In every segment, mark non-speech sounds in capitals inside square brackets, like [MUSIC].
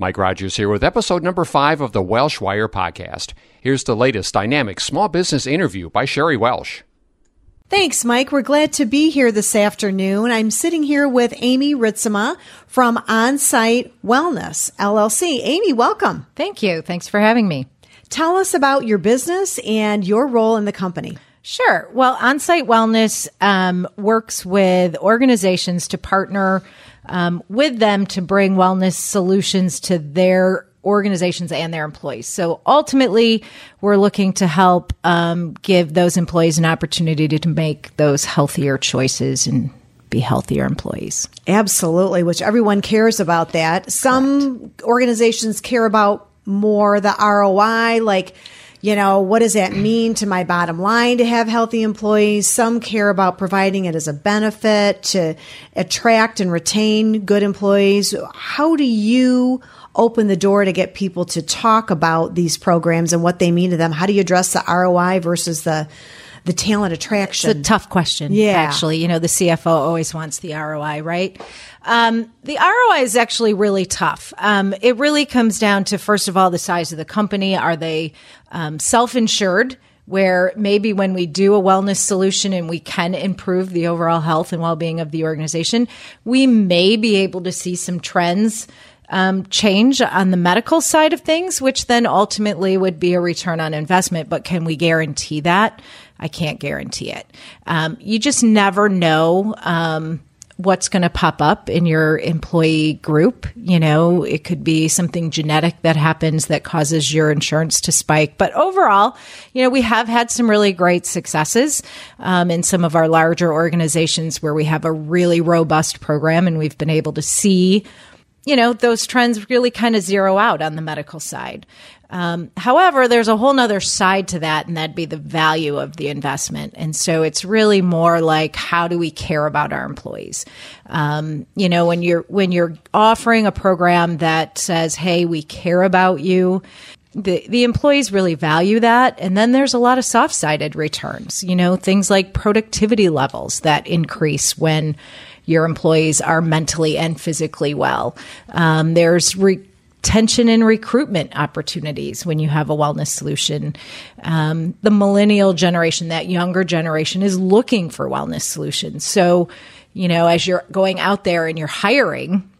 Mike Rogers here with episode number five of the Welsh Wire podcast. Here's the latest dynamic small business interview by Sheri Welsh. Thanks, Mike. We're glad to be here this afternoon. I'm sitting here with Amy Ritsema from Onsite Wellness LLC. Amy, welcome. Thank you. Thanks for having me. Tell us about your business and your role in the company. Sure. Well, Onsite Wellness um, works with organizations to partner um, with them to bring wellness solutions to their organizations and their employees. So ultimately, we're looking to help um, give those employees an opportunity to, to make those healthier choices and be healthier employees. Absolutely, which everyone cares about that. Some Correct. organizations care about more the ROI, like you know, what does that mean to my bottom line to have healthy employees? Some care about providing it as a benefit to attract and retain good employees. How do you open the door to get people to talk about these programs and what they mean to them? How do you address the ROI versus the the talent attraction? It's a tough question. Yeah. Actually, you know, the CFO always wants the ROI, right? Um, the ROI is actually really tough. Um, it really comes down to, first of all, the size of the company. Are they um, self insured? Where maybe when we do a wellness solution and we can improve the overall health and well being of the organization, we may be able to see some trends um, change on the medical side of things, which then ultimately would be a return on investment. But can we guarantee that? I can't guarantee it. Um, you just never know. Um, what's going to pop up in your employee group. You know, it could be something genetic that happens that causes your insurance to spike. But overall, you know, we have had some really great successes um, in some of our larger organizations where we have a really robust program and we've been able to see you know, those trends really kind of zero out on the medical side. Um, however, there's a whole nother side to that, and that'd be the value of the investment. And so it's really more like how do we care about our employees? Um, you know, when you're when you're offering a program that says, "Hey, we care about you," the the employees really value that and then there's a lot of soft-sided returns you know things like productivity levels that increase when your employees are mentally and physically well um, there's re- tension in recruitment opportunities when you have a wellness solution. Um, the millennial generation, that younger generation, is looking for wellness solutions. So, you know, as you're going out there and you're hiring,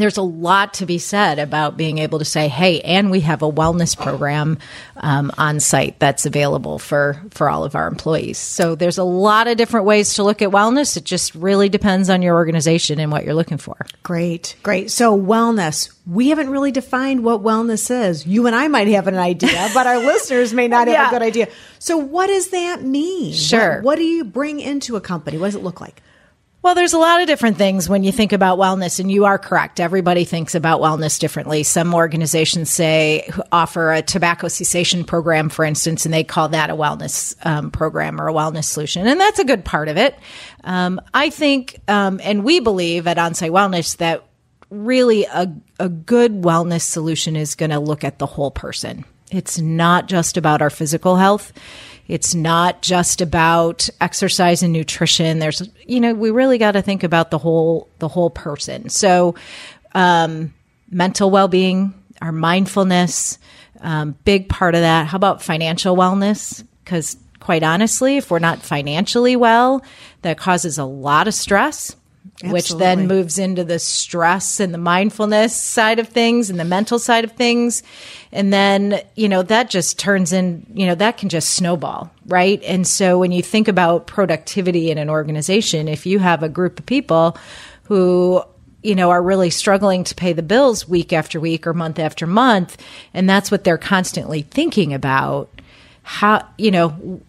there's a lot to be said about being able to say, "Hey, and we have a wellness program um, on site that's available for for all of our employees." So there's a lot of different ways to look at wellness. It just really depends on your organization and what you're looking for. Great, great. So wellness, we haven't really defined what wellness is. You and I might have an idea, [LAUGHS] but our listeners may not have yeah. a good idea. So what does that mean? Sure. What, what do you bring into a company? What does it look like? Well, there's a lot of different things when you think about wellness, and you are correct. Everybody thinks about wellness differently. Some organizations say offer a tobacco cessation program, for instance, and they call that a wellness um, program or a wellness solution, and that's a good part of it. Um, I think, um, and we believe at Onsite Wellness that really a, a good wellness solution is going to look at the whole person. It's not just about our physical health. It's not just about exercise and nutrition. There's, you know, we really got to think about the whole, the whole person. So, um, mental well-being, our mindfulness, um, big part of that. How about financial wellness? Because quite honestly, if we're not financially well, that causes a lot of stress. Absolutely. which then moves into the stress and the mindfulness side of things and the mental side of things. And then, you know, that just turns in, you know, that can just snowball, right? And so when you think about productivity in an organization, if you have a group of people who you know, are really struggling to pay the bills week after week or month after month, and that's what they're constantly thinking about. How, you know,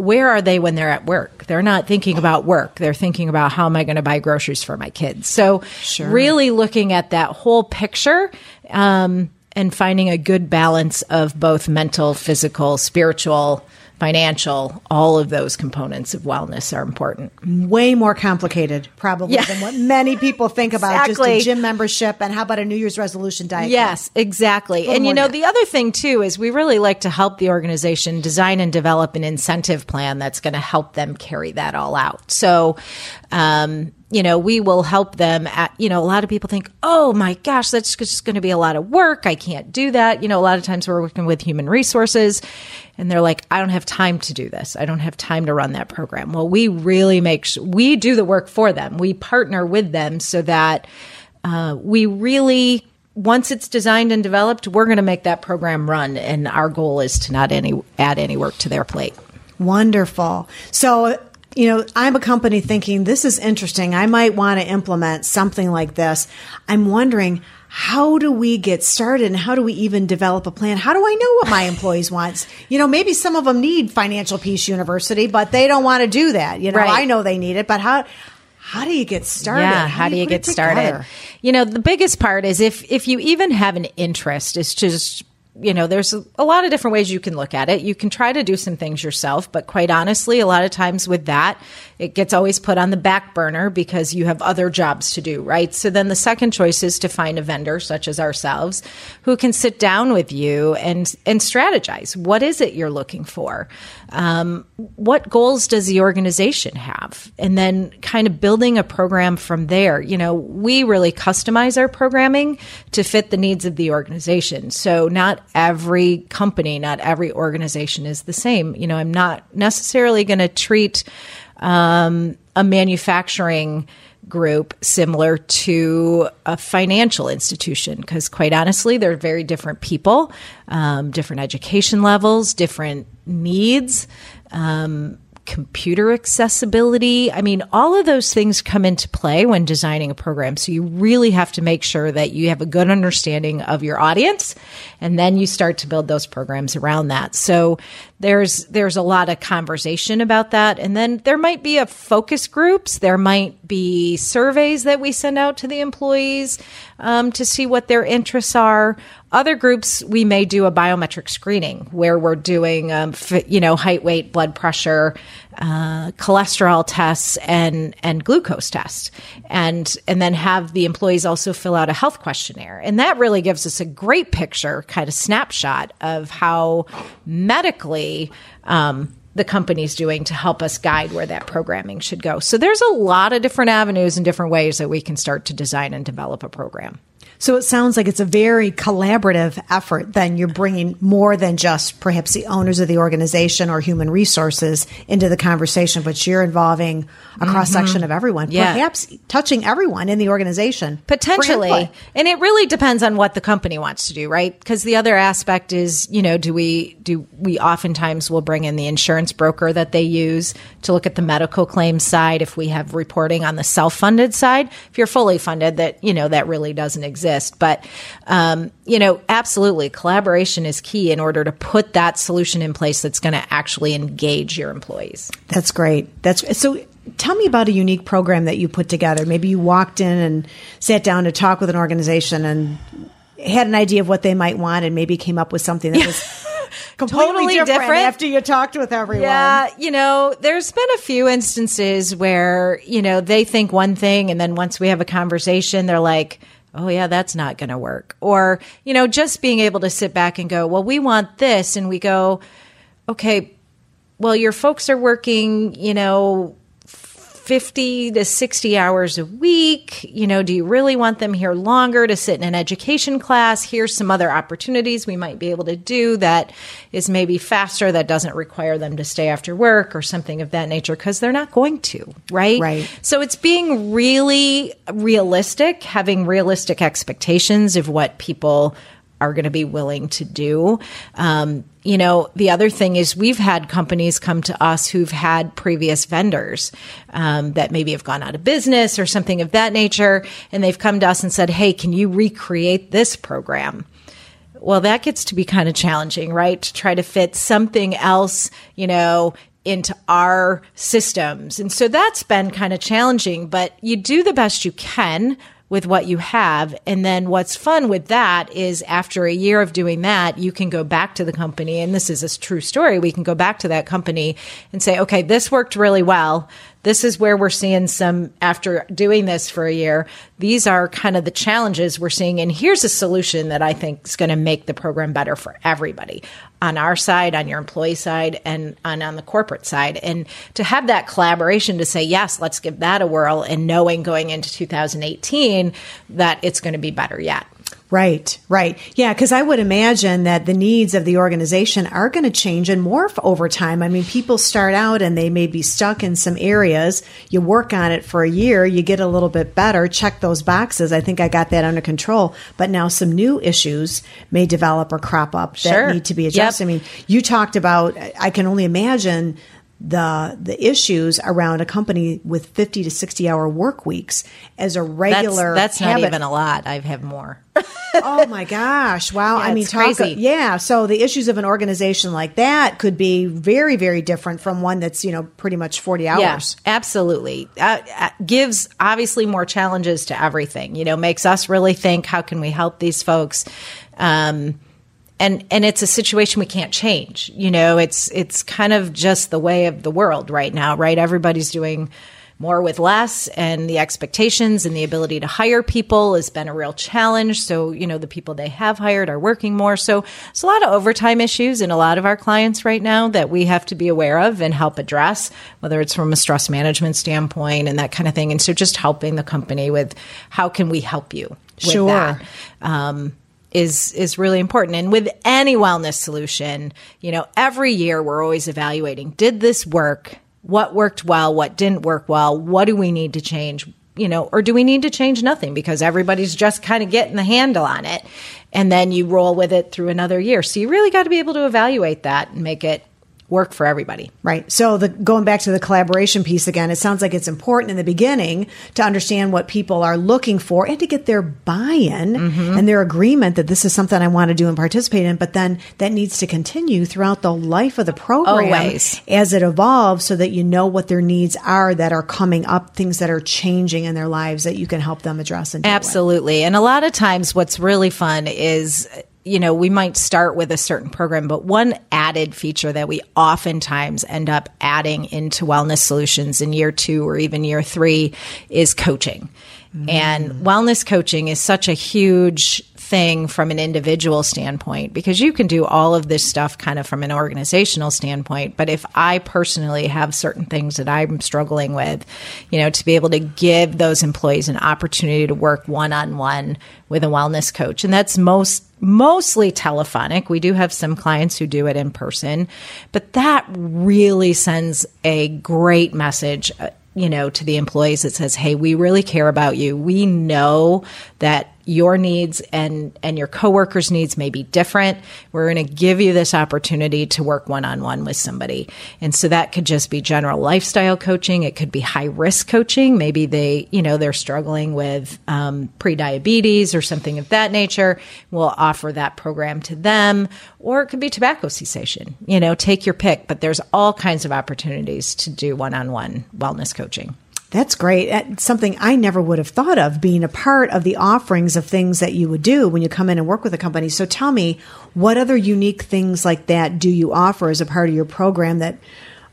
where are they when they're at work? They're not thinking about work. They're thinking about how am I going to buy groceries for my kids. So, Sure. really looking at that whole picture um, and finding a good balance of both mental, physical, spiritual, financial, all of those components of wellness are important. way more complicated probably Yeah. than what many people think about Exactly. just a gym membership and how about a New Year's resolution diet. plan? Yes, exactly. And you know, the other thing too is we really like to help the organization design and develop an incentive plan that's going to help them carry that all out. So, um, you know, we will help them at, you know, a lot of people think, oh my gosh, that's just going to be a lot of work. I can't do that. You know, a lot of times we're working with human resources and they're like, I don't have time to do this. I don't have time to run that program. Well, we really make sure we do the work for them. We partner with them so that uh, we really once it's designed and developed, we're going to make that program run, and our goal is to not any add any work to their plate. Wonderful. So, you know, I'm a company thinking this is interesting. I might want to implement something like this. I'm wondering how do we get started and how do we even develop a plan? How do I know what my employees want? You know, maybe some of them need Financial Peace University, but they don't want to do that. You know, Right. I know they need it, but how how do you get started? Yeah, how, do you it get started? You know, the biggest part is if if you even have an interest, is just you know, there's a, lot of different ways you can look at it. You can try to do some things yourself, but quite honestly, a lot of times with that, it gets always put on the back burner because you have other jobs to do, right? So then the second choice is to find a vendor such as ourselves who can sit down with you and and strategize. What is it you're looking for? Um, what goals does the organization have? And then kind of building a program from there. You know, we really customize our programming to fit the needs of the organization. So not every company, not every organization is the same. You know, I'm not necessarily going to treat um, a manufacturing group similar to a financial institution because quite honestly they're very different people um, different education levels different needs um, computer accessibility. I mean all of those things come into play when designing a program. So you really have to make sure that you have a good understanding of your audience and then you start to build those programs around that. So there's there's a lot of conversation about that. And then there might be a focus groups. There might be surveys that we send out to the employees um, to see what their interests are. Other groups we may do a biometric screening where we're doing um, you know height weight blood pressure uh, cholesterol tests and and glucose tests. And and then have the employees also fill out a health questionnaire. And that really gives us a great picture kind of snapshot of how medically um, the company's doing to help us guide where that programming should go. So there's a lot of different avenues and different ways that we can start to design and develop a program So it sounds like it's a very collaborative effort. Then you're bringing more than just perhaps the owners of the organization or human resources into the conversation, but you're involving a cross section of everyone, Mm-hmm. Yeah. perhaps touching everyone in the organization. potentially and it really depends on what the company wants to do right because the other aspect is you know do we do we oftentimes will bring in the insurance broker that they use to look at the medical claims side if we have reporting on the self-funded side if you're fully funded that you know that really doesn't exist but um, you know absolutely collaboration is key in order to put that solution in place that's going to actually engage your employees That's great. That's so. Tell me about a unique program that you put together. Maybe you walked in and sat down to talk with an organization and had an idea of what they might want, and maybe came up with something that [LAUGHS] was completely Totally different, different. after you talked with everyone. Yeah, you know, there's been a few instances where, you know, they think one thing and then once we have a conversation, they're like, oh, yeah, that's not going to work. Or, you know, just being able to sit back and go, well, we want this. And we go, okay, well, your folks are working, you know, 50 to 60 hours a week. You know, do you really want them here longer to sit in an education class? Here's some other opportunities we might be able to do that is maybe faster, that doesn't require them to stay after work or something of that nature because they're not going to, right? Right. So it's being really realistic, having realistic expectations of what people are going to be willing to do. Um, you know, the other thing is we've had companies come to us who've had previous vendors um, that maybe have gone out of business or something of that nature, and they've come to us and said, "Hey, can you recreate this program?" Well, that gets to be kind of challenging, right? To try to fit something else, you know, into our systems. And so that's been kind of challenging, but you do the best you can with what you have. And then what's fun with that is after a year of doing that, you can go back to the company. And this is a true story. We can go back to that company and say, okay, this worked really well. This is where we're seeing some, after doing this for a year, these are kind of the challenges we're seeing. And here's a solution that I think is going to make the program better for everybody on our side, on your employee side, and on, the corporate side. And to have that collaboration to say, yes, let's give that a whirl, and knowing going into 2018 that it's going to be better yet. Right, right. Yeah, because I would imagine that the needs of the organization are going to change and morph over time. I mean, people start out and they may be stuck in some areas. You work on it for a year, you get a little bit better, check those boxes. I think I got that under control. But now some new issues may develop or crop up that Sure. need to be addressed. Yep. I mean, you talked about, I can only imagine the the issues around a company with 50 to 60 hour work weeks as a regular that's not habit. even a lot. I have more. [LAUGHS] oh my gosh wow Yeah, i mean talk crazy. yeah so the issues of an organization like that could be very very different from one that's you know pretty much 40 hours Yes, absolutely. Uh, uh, gives obviously more challenges to everything. You know, makes us really think: how can we help these folks? Um, and and it's a situation we can't change. You know, it's it's kind of just the way of the world right now. Right, everybody's doing more with less and the expectations and the ability to hire people has been a real challenge so you know the people they have hired are working more so it's a lot of overtime issues in a lot of our clients right now that we have to be aware of and help address whether it's from a stress management standpoint and that kind of thing and so just helping the company with how can we help you with Sure. that um, is is really important. And with any wellness solution, you know, every year we're always evaluating: did this work? What worked well? What didn't work well? What do we need to change? You know, or do we need to change nothing because everybody's just kind of getting the handle on it, and then you roll with it through another year. So you really got to be able to evaluate that and make it work for everybody. Right. So the going back to the collaboration piece again, it sounds like it's important in the beginning to understand what people are looking for and to get their buy-in Mm-hmm. and their agreement that this is something I want to do and participate in, but then that needs to continue throughout the life of the program Always. as it evolves so that you know what their needs are that are coming up, things that are changing in their lives that you can help them address and deal with. Absolutely. And a lot of times what's really fun is you know, we might start with a certain program, but one added feature that we oftentimes end up adding into wellness solutions in year two or even year three is coaching. And mm. wellness coaching is such a huge thing from an individual standpoint because you can do all of this stuff kind of from an organizational standpoint. But if I personally have certain things that I'm struggling with, you know, to be able to give those employees an opportunity to work one on one with a wellness coach, and that's most mostly telephonic. We do have some clients who do it in person, but that really sends a great message. Uh, you know, to the employees that says, "Hey, we really care about you. We know that your needs and and your coworkers' needs may be different. We're going to give you this opportunity to work one on one with somebody." And so that could just be general lifestyle coaching. It could be high risk coaching. Maybe they, you know, they're struggling with um, pre-diabetes or something of that nature. We'll offer that program to them, or it could be tobacco cessation. You know, take your pick. But there's all kinds of opportunities to do one on one wellness coaching. That's great. That's something I never would have thought of being a part of the offerings of things that you would do when you come in and work with a company. So tell me, what other unique things like that do you offer as a part of your program that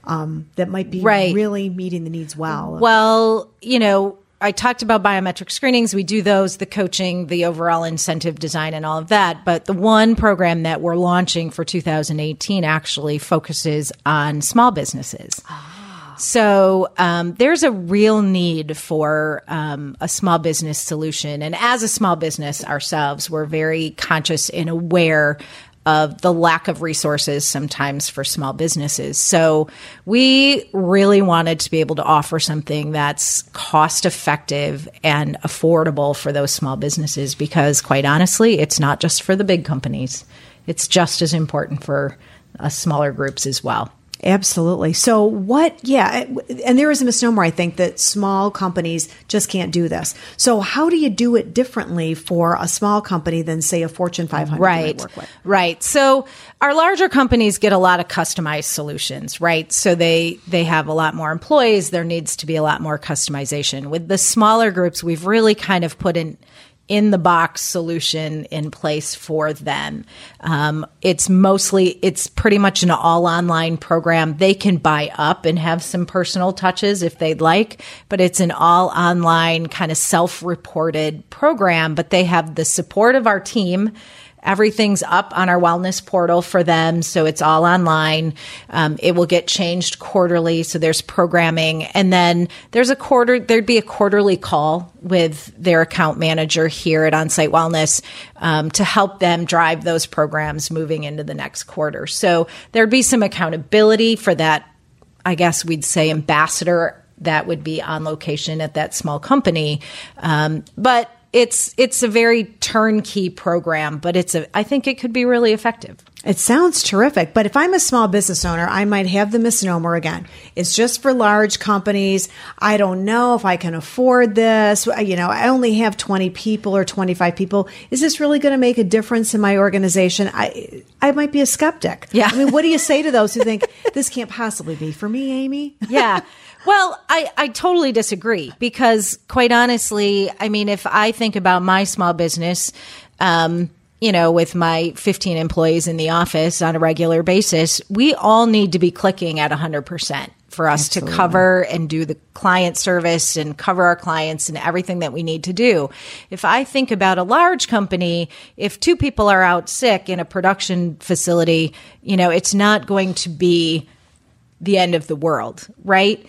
um, that might be Right. really meeting the needs well? Well, you know, I talked about biometric screenings. We do those, the coaching, the overall incentive design, and all of that. But the one program that we're launching for 2018 actually focuses on small businesses. So um, there's a real need for um, a small business solution. And as a small business ourselves, we're very conscious and aware of the lack of resources sometimes for small businesses. So we really wanted to be able to offer something that's cost effective and affordable for those small businesses because quite honestly, it's not just for the big companies. It's just as important for uh, smaller groups as well. Absolutely. So, what, yeah, and there is a misnomer, I think, that small companies just can't do this. So, how do you do it differently for a small company than, say, a Fortune 500 right. Right. So, our larger companies get a lot of customized solutions, right? So, they, they have a lot more employees. There needs to be a lot more customization. With the smaller groups, we've really kind of put in, in the box solution in place for them. Um, it's mostly, it's pretty much an all online program. They can buy up and have some personal touches if they'd like, but it's an all online kind of self reported program. But they have the support of our team Everything's up on our wellness portal for them. So it's all online. Um, it will get changed quarterly. So there's programming. And then there's a quarter, there'd be a quarterly call with their account manager here at Onsite Wellness um, to help them drive those programs moving into the next quarter. So there'd be some accountability for that. I guess we'd say ambassador that would be on location at that small company. Um, but it's it's a very turnkey program, but it's a I think it could be really effective. It sounds terrific, but if I'm a small business owner, I might have the misnomer again. It's just for large companies. I don't know if I can afford this. You know, I only have 20 people or 25 people. Is this really going to make a difference in my organization? I I might be a skeptic. Yeah. I mean, what do you say to those who think [LAUGHS] this can't possibly be for me, Amy? [LAUGHS] Yeah. Well, I, I totally disagree because, quite honestly, I mean, if I think about my small business, um, you know, with my 15 employees in the office on a regular basis, we all need to be clicking at 100% for us Absolutely. to cover and do the client service and cover our clients and everything that we need to do. If I think about a large company, if two people are out sick in a production facility, you know, it's not going to be the end of the world, right?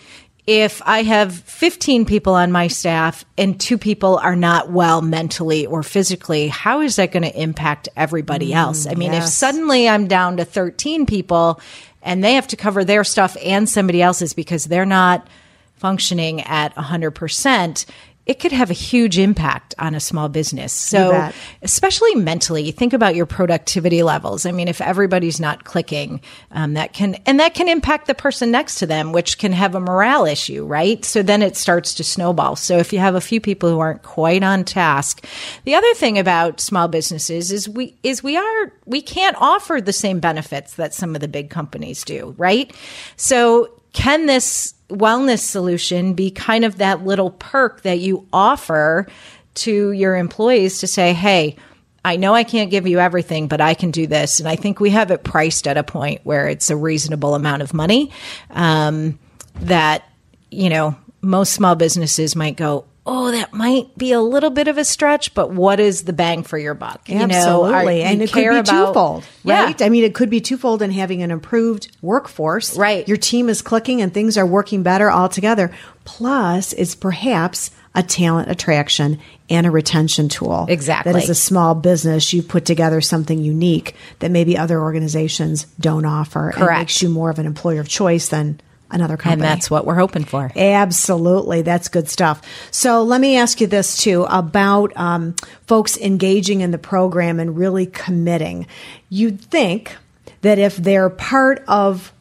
If I have 15 people on my staff and two people are not well mentally or physically, how is that going to impact everybody mm, else? I mean, yes. if suddenly I'm down to 13 people and they have to cover their stuff and somebody else's because they're not functioning at 100%, it could have a huge impact on a small business. So, especially mentally, think about your productivity levels. I mean, if everybody's not clicking, um, that can, and that can impact the person next to them, which can have a morale issue, right? So then it starts to snowball. So if you have a few people who aren't quite on task, the other thing about small businesses is we, is we are, we can't offer the same benefits that some of the big companies do, right? So can this wellness solution be kind of that little perk that you offer to your employees to say, hey, I know I can't give you everything, but I can do this. And I think we have it priced at a point where it's a reasonable amount of money um, that, you know, most small businesses might go, oh, that might be a little bit of a stretch, but what is the bang for your buck? You Absolutely. Know, and it could be about, twofold, right? Yeah. I mean, it could be twofold in having an improved workforce. Right. Your team is clicking and things are working better altogether. Plus, it's perhaps a talent attraction and a retention tool. Exactly. That is a small business, you've put together something unique that maybe other organizations don't offer. Correct. And makes you more of an employer of choice than another company. And that's what we're hoping for. Absolutely. That's good stuff. So let me ask you this too about um, folks engaging in the program and really committing. You'd think that if they're part of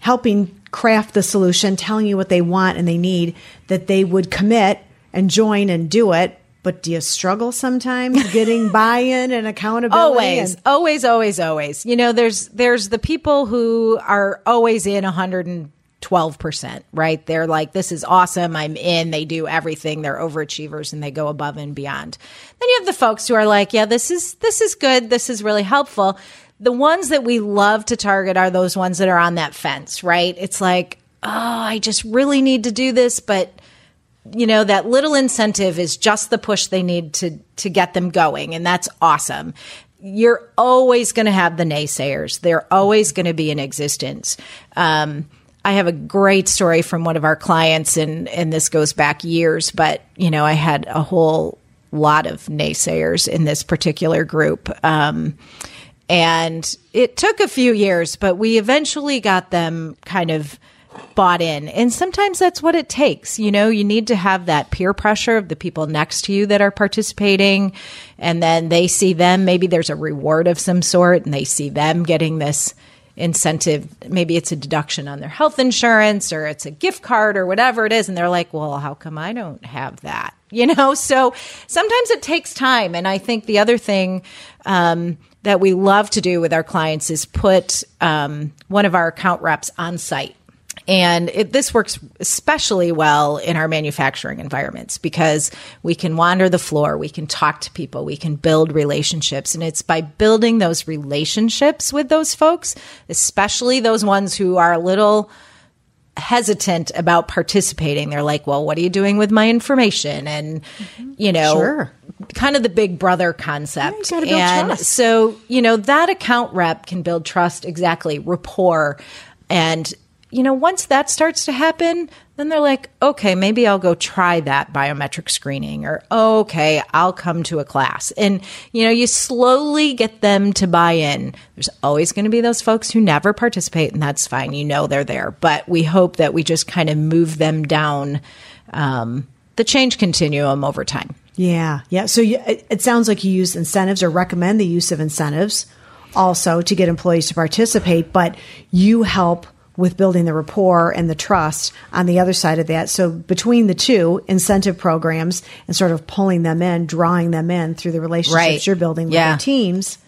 helping craft the solution, telling you what they want and they need, that they would commit and join and do it. But do you struggle sometimes [LAUGHS] getting buy-in and accountability? Always, and- always, always, always. You know, there's there's the people who are always in 100 and 12%, right? They're like, this is awesome. I'm in. They do everything. They're overachievers and they go above and beyond. Then you have the folks who are like, yeah, this is, this is good. This is really helpful. The ones that we love to target are those ones that are on that fence, right? It's like, oh, I just really need to do this, but you know that little incentive is just the push they need to to get them going and that's awesome you're always going to have the naysayers they're always going to be in existence um, I have a great story from one of our clients, and and this goes back years, but you know, I had a whole lot of naysayers in this particular group. Um, and it took a few years, but we eventually got them kind of bought in. And sometimes that's what it takes. You know, you need to have that peer pressure of the people next to you that are participating. And then they see them, maybe there's a reward of some sort, and they see them getting this incentive. Maybe it's a deduction on their health insurance or it's a gift card or whatever it is. And they're like, well, how come I don't have that? [LAUGHS] You know, so sometimes it takes time. And I think the other thing, um, that we love to do with our clients is put um, one of our account reps on site and it, this works especially well in our manufacturing environments because we can wander the floor, we can talk to people, we can build relationships. And it's by building those relationships with those folks, especially those ones who are a little hesitant about participating. They're like, well, what are you doing with my information? And, mm-hmm. you know, Sure. kind of the big brother concept. Yeah, you gotta build and trust. so, you know, that account rep can build trust, exactly, rapport. And, you know, once that starts to happen, then they're like, okay, maybe I'll go try that biometric screening or, okay, I'll come to a class. And, you know, you slowly get them to buy in. There's always going to be those folks who never participate, and that's fine. You know, they're there. But we hope that we just kind of move them down um, the change continuum over time. Yeah, yeah. So you, it sounds like you use incentives or recommend the use of incentives also to get employees to participate, but you help with building the rapport and the trust on the other side of that. So between the two incentive programs and sort of pulling them in, drawing them in through the relationships Right. you're building with Yeah. your teams,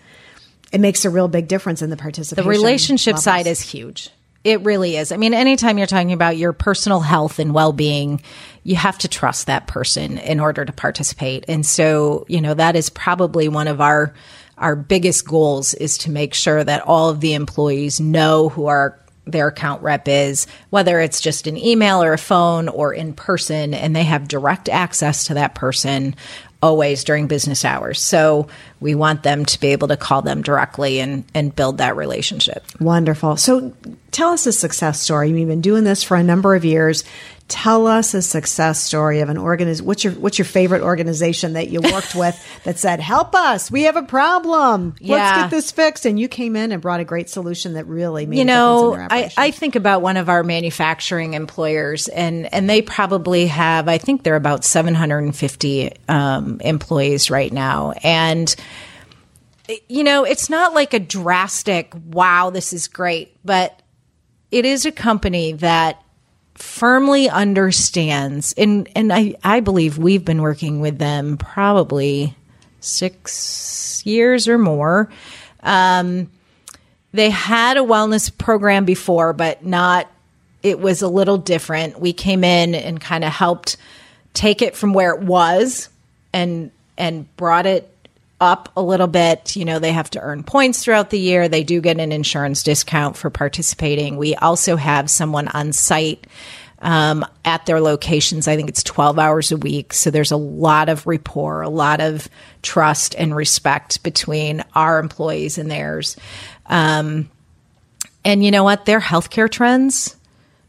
it makes a real big difference in the participation. the relationship levels. side is huge. It really is. I mean, anytime you're talking about your personal health and well being, you have to trust that person in order to participate. And so, you know, that is probably one of our our biggest goals is to make sure that all of the employees know who our their account rep is, whether it's just an email or a phone or in person, and they have direct access to that person always during business hours. So we want them to be able to call them directly and, and build that relationship. Wonderful. So tell us a success story. You've been doing this for a number of years. Tell us a success story of an organization. What's your What's your favorite organization that you worked [LAUGHS] with that said, "Help us, we have a problem. Let's get this fixed." And you came in and brought a great solution that really made you a know, difference in their I. I think about one of our manufacturing employers, and and they probably have, I think they're about 750 um, employees right now, and you know, it's not like a drastic, wow, this is great, but it is a company that firmly understands, and and I I believe we've been working with them probably six years or more. Um, they had a wellness program before, but not, it was a little different. We came in and kind of helped take it from where it was and, and brought it up a little bit. You know, they have to earn points throughout the year. They do get an insurance discount for participating. We also have someone on site um, at their locations. I think it's 12 hours a week. So there's a lot of rapport, a lot of trust and respect between our employees and theirs. Um, and you know what? Their healthcare trends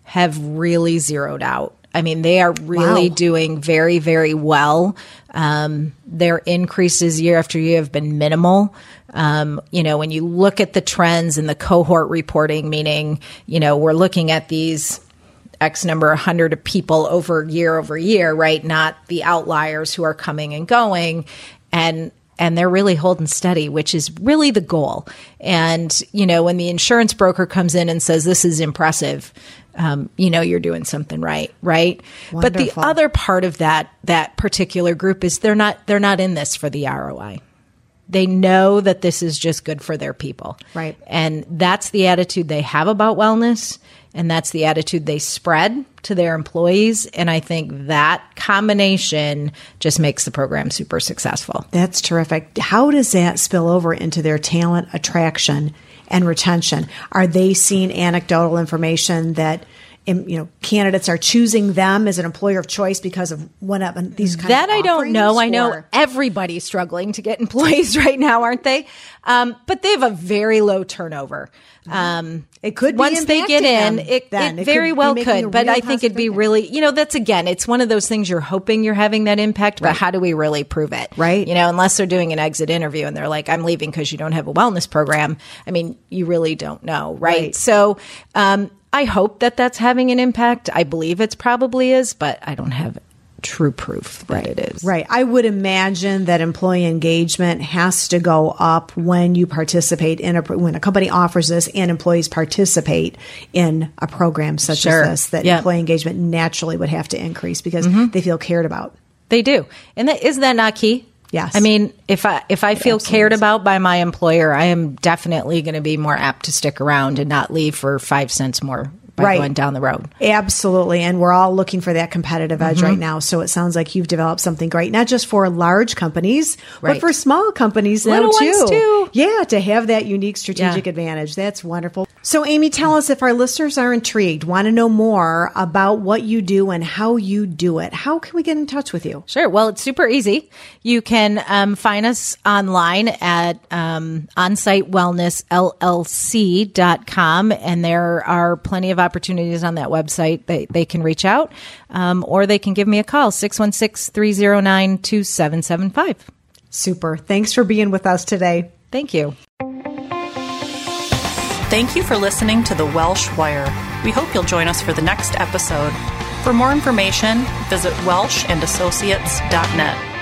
have really zeroed out. I mean, they are really Wow. doing very, very well. Um, their increases year after year have been minimal. Um, you know, when you look at the trends and the cohort reporting, meaning, you know, we're looking at these X number, 100 of people over year over year, right? Not the outliers who are coming and going. And and they're really holding steady, which is really the goal. And, you know, when the insurance broker comes in and says, this is impressive, um, you know, you're doing something right, right? But the other part of that, that particular group is they're not, they're not in this for the ROI. They know that this is just good for their people. Right. And that's the attitude they have about wellness. And that's the attitude they spread to their employees. And I think that combination just makes the program super successful. That's terrific. How does that spill over into their talent attraction and retention? Are they seeing anecdotal information that you know candidates are choosing them as an employer of choice because of one of these kinds that of I don't know. offerings, I know everybody's struggling to get [LAUGHS] employees right now, aren't they? Um, but they have a very low turnover. Um, It could be once they get in, it, it It very well could. But I think it'd be really, you know, that's again, it's one of those things you're hoping you're having that impact, but how do we really prove it? Right. You know, unless they're doing an exit interview and they're like, I'm leaving because you don't have a wellness program. I mean, you really don't know, right? Right. So, um, I hope that that's having an impact. I believe it's probably is, but I don't have true proof that it is. Right. I would imagine that employee engagement has to go up when you participate in a when a company offers this and employees participate in a program such Sure. as this. That Yeah. employee engagement naturally would have to increase because mm-hmm. they feel cared about. They do. And that isn't that not key? Yes. I mean, if I if I feel cared is. about by my employer, I am definitely going to be more apt to stick around and not leave for 5 cents more by Right. going down the road. Absolutely. And we're all looking for that competitive edge Mm-hmm. right now. So it sounds like you've developed something great, not just for large companies, but for small companies now Little too. too. Yeah, to have that unique strategic Yeah. advantage. That's wonderful. So Amy, tell us if our listeners are intrigued, want to know more about what you do and how you do it. How can we get in touch with you? Sure. Well, it's super easy. You can um, find us online at um, onsitewellnessllc.com, and there are plenty of opportunities on that website. They, they can reach out, um, or they can give me a call, 616 309 2775. Super. Thanks for being with us today. Thank you. Thank you for listening to The Welsh Wire. We hope you'll join us for the next episode. For more information, visit welshandassociates.net.